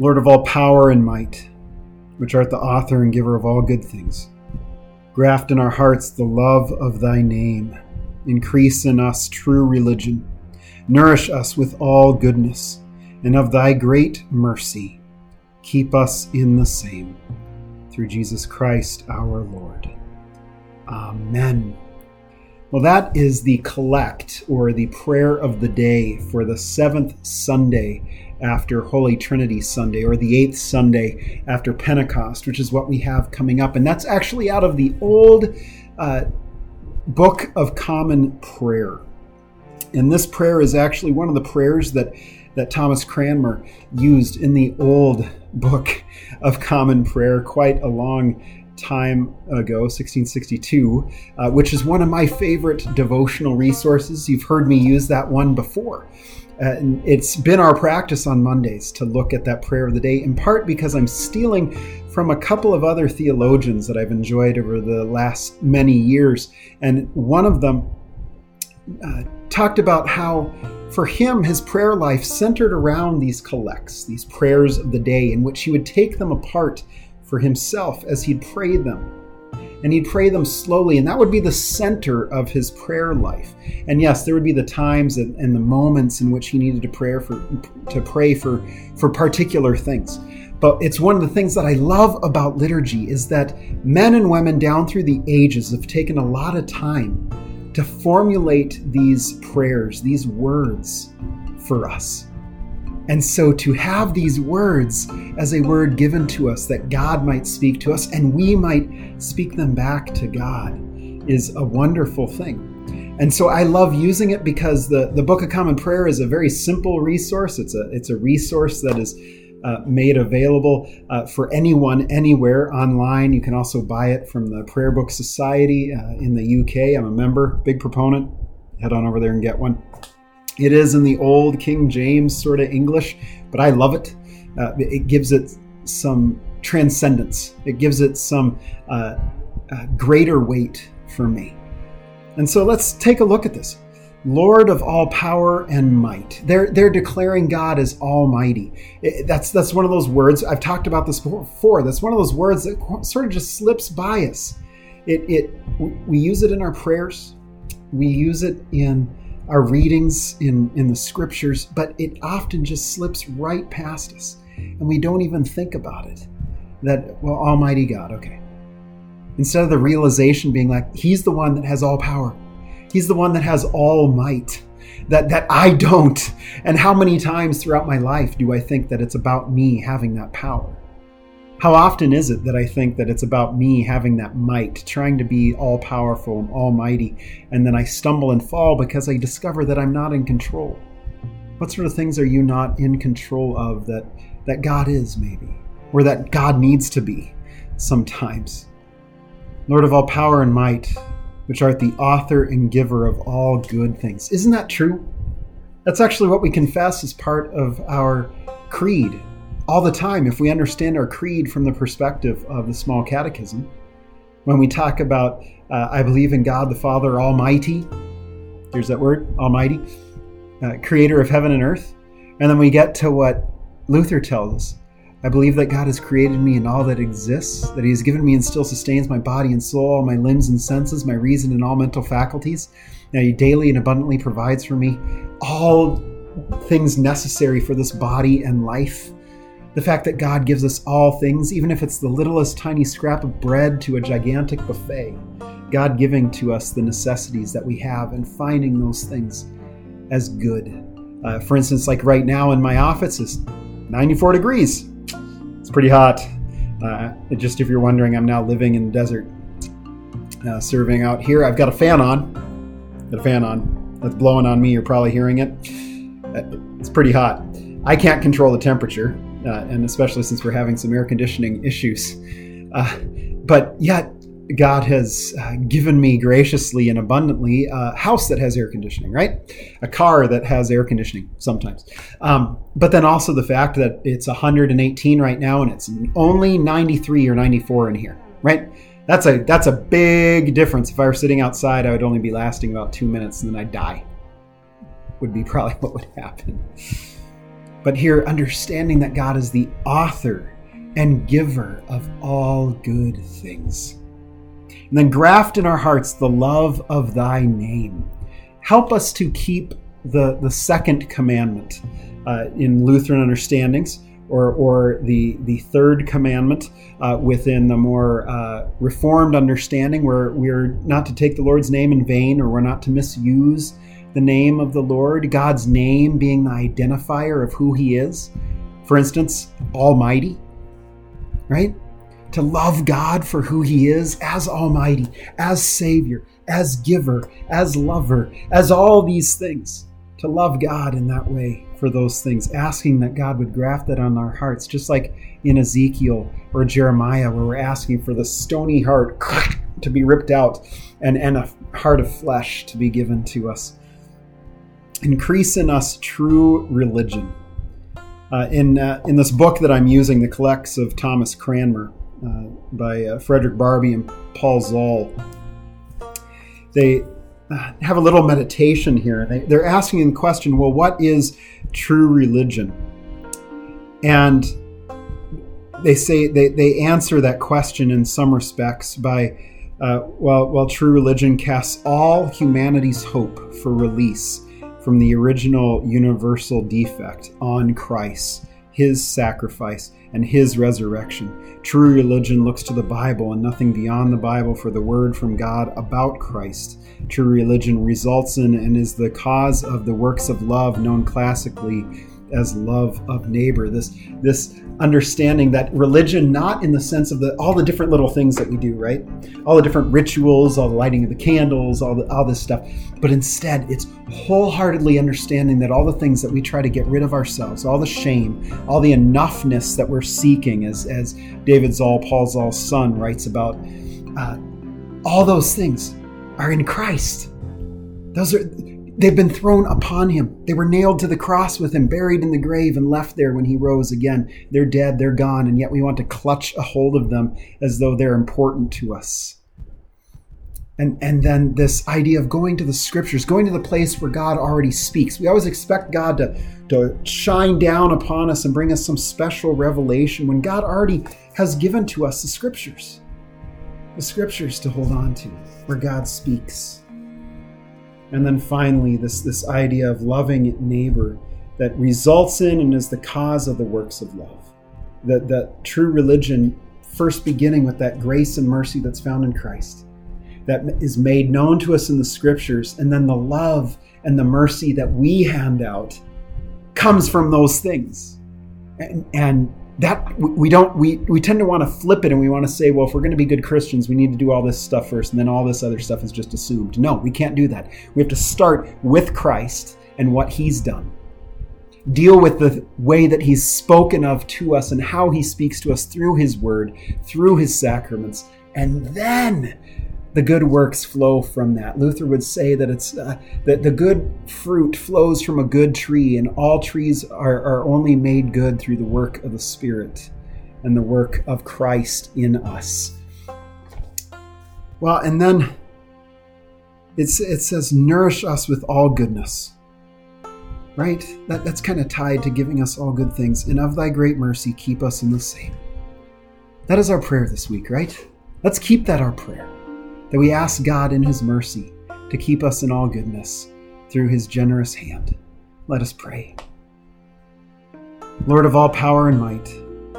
Lord of all power and might, which art the author and giver of all good things, graft in our hearts the love of thy name, increase in us true religion, nourish us with all goodness, and of thy great mercy, keep us in the same. Through Jesus Christ our Lord. Amen. Well, that is the collect or the prayer of the day for the seventh Sunday after Holy Trinity Sunday or the eighth Sunday after Pentecost, which is what we have coming up. And that's actually out of the old uh, Book of Common Prayer. And this prayer is actually one of the prayers that, that Thomas Cranmer used in the old Book of Common Prayer quite a long time ago, 1662, uh, which is one of my favorite devotional resources. You've heard me use that one before. Uh, it's been our practice on Mondays to look at that prayer of the day, in part because I'm stealing from a couple of other theologians that I've enjoyed over the last many years. And one of them uh, talked about how, for him, his prayer life centered around these collects, these prayers of the day, in which he would take them apart for himself as he'd pray them. And he'd pray them slowly, and that would be the center of his prayer life. And yes, there would be the times and, and the moments in which he needed to pray for to pray for for particular things. But it's one of the things that I love about liturgy is that men and women down through the ages have taken a lot of time to formulate these prayers, these words for us. And so to have these words as a word given to us that God might speak to us and we might speak them back to God is a wonderful thing. And so I love using it because the, the Book of Common Prayer is a very simple resource. It's a, it's a resource that is uh, made available uh, for anyone, anywhere online. You can also buy it from the Prayer Book Society uh, in the UK. I'm a member, big proponent. Head on over there and get one. It is in the old King James sort of English, but I love it. Uh, it gives it some transcendence, it gives it some uh, uh, greater weight for me. And so let's take a look at this. Lord of all power and might. They're they're declaring God as Almighty. It, that's that's one of those words I've talked about this before. That's one of those words that sort of just slips by us. It it we use it in our prayers. We use it in our readings in, in the scriptures, but it often just slips right past us. And we don't even think about it. That, well, Almighty God, okay. Instead of the realization being like, He's the one that has all power, He's the one that has all might. That, that I don't. And how many times throughout my life do I think that it's about me having that power? How often is it that I think that it's about me having that might, trying to be all powerful and almighty, and then I stumble and fall because I discover that I'm not in control? What sort of things are you not in control of that, that God is, maybe? Or that God needs to be sometimes? Lord of all power and might, which art the author and giver of all good things. Isn't that true? That's actually what we confess as part of our creed all the time if we understand our creed from the perspective of the small catechism. When we talk about, uh, I believe in God the Father Almighty, here's that word, Almighty, uh, creator of heaven and earth. And then we get to what Luther tells us. I believe that God has created me and all that exists, that He has given me and still sustains my body and soul, my limbs and senses, my reason and all mental faculties. That He daily and abundantly provides for me all things necessary for this body and life the fact that God gives us all things, even if it's the littlest tiny scrap of bread to a gigantic buffet. God giving to us the necessities that we have and finding those things as good. Uh, for instance, like right now in my office is 94 degrees. It's pretty hot. Uh, just if you're wondering, I'm now living in the desert, uh, serving out here. I've got a fan on. Got a fan on. That's blowing on me. You're probably hearing it. Uh, it's pretty hot. I can't control the temperature uh, and especially since we're having some air conditioning issues. Uh, but yet, God has uh, given me graciously and abundantly a house that has air conditioning, right? A car that has air conditioning sometimes. Um, but then also the fact that it's 118 right now and it's only 93 or 94 in here, right? That's a that's a big difference. If I were sitting outside, I would only be lasting about two minutes and then I'd die. Would be probably what would happen. But here, understanding that God is the author and giver of all good things. And then graft in our hearts the love of thy name. Help us to keep the, the second commandment uh, in Lutheran understandings, or, or the, the third commandment uh, within the more uh, reformed understanding, where we're not to take the Lord's name in vain or we're not to misuse the name of the Lord, God's name being the identifier of who He is. For instance, Almighty, right? To love God for who He is as Almighty, as Savior, as giver, as lover, as all these things. To love God in that way for those things, asking that God would graft that on our hearts, just like in Ezekiel or Jeremiah, where we're asking for the stony heart to be ripped out and, and a heart of flesh to be given to us. Increase in us true religion. Uh, in, uh, in this book that I'm using, The Collects of Thomas Cranmer, uh, by uh, Frederick Barbee and Paul Zahl, they uh, have a little meditation here. They, they're asking the question well, what is true religion? And they say they, they answer that question in some respects by uh, well, well, true religion casts all humanity's hope for release from the original universal defect on Christ, his sacrifice, and his resurrection. True religion looks to the Bible and nothing beyond the Bible for the word from God about Christ true religion results in and is the cause of the works of love known classically as love of neighbor this this understanding that religion not in the sense of the all the different little things that we do right all the different rituals all the lighting of the candles all the, all this stuff but instead it's wholeheartedly understanding that all the things that we try to get rid of ourselves all the shame all the enoughness that we're seeking as as david zahl paul zahl's son writes about uh, all those things are in Christ. Those are they've been thrown upon him. They were nailed to the cross with him, buried in the grave, and left there when he rose again. They're dead, they're gone, and yet we want to clutch a hold of them as though they're important to us. And, and then this idea of going to the scriptures, going to the place where God already speaks. We always expect God to, to shine down upon us and bring us some special revelation when God already has given to us the scriptures the scriptures to hold on to, where God speaks. And then finally, this, this idea of loving neighbor that results in and is the cause of the works of love. That, that true religion, first beginning with that grace and mercy that's found in Christ, that is made known to us in the scriptures, and then the love and the mercy that we hand out comes from those things. And, and that we don't we we tend to want to flip it and we want to say well if we're going to be good christians we need to do all this stuff first and then all this other stuff is just assumed. No we can't do that. We have to start with christ and what he's done. Deal with the way that he's spoken of to us and how he speaks to us through his word through his sacraments and then the good works flow from that. Luther would say that it's uh, that the good fruit flows from a good tree, and all trees are, are only made good through the work of the Spirit and the work of Christ in us. Well, and then it's, it says, nourish us with all goodness. Right? That, that's kind of tied to giving us all good things. And of thy great mercy, keep us in the same. That is our prayer this week, right? Let's keep that our prayer that we ask God in His mercy to keep us in all goodness through His generous hand. Let us pray. Lord of all power and might,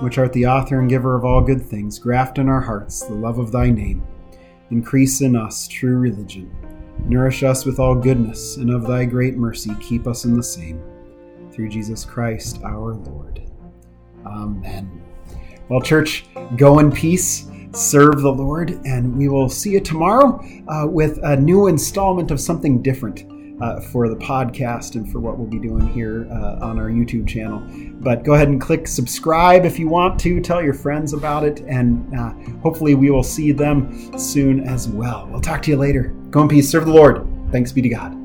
which art the author and giver of all good things, graft in our hearts the love of thy name. Increase in us true religion. Nourish us with all goodness, and of thy great mercy keep us in the same. Through Jesus Christ our Lord. Amen. Well, church, go in peace serve the Lord. And we will see you tomorrow uh, with a new installment of something different. Uh, for the podcast and for what we'll be doing here uh, on our YouTube channel. But go ahead and click subscribe if you want to. Tell your friends about it, and uh, hopefully, we will see them soon as well. We'll talk to you later. Go in peace. Serve the Lord. Thanks be to God.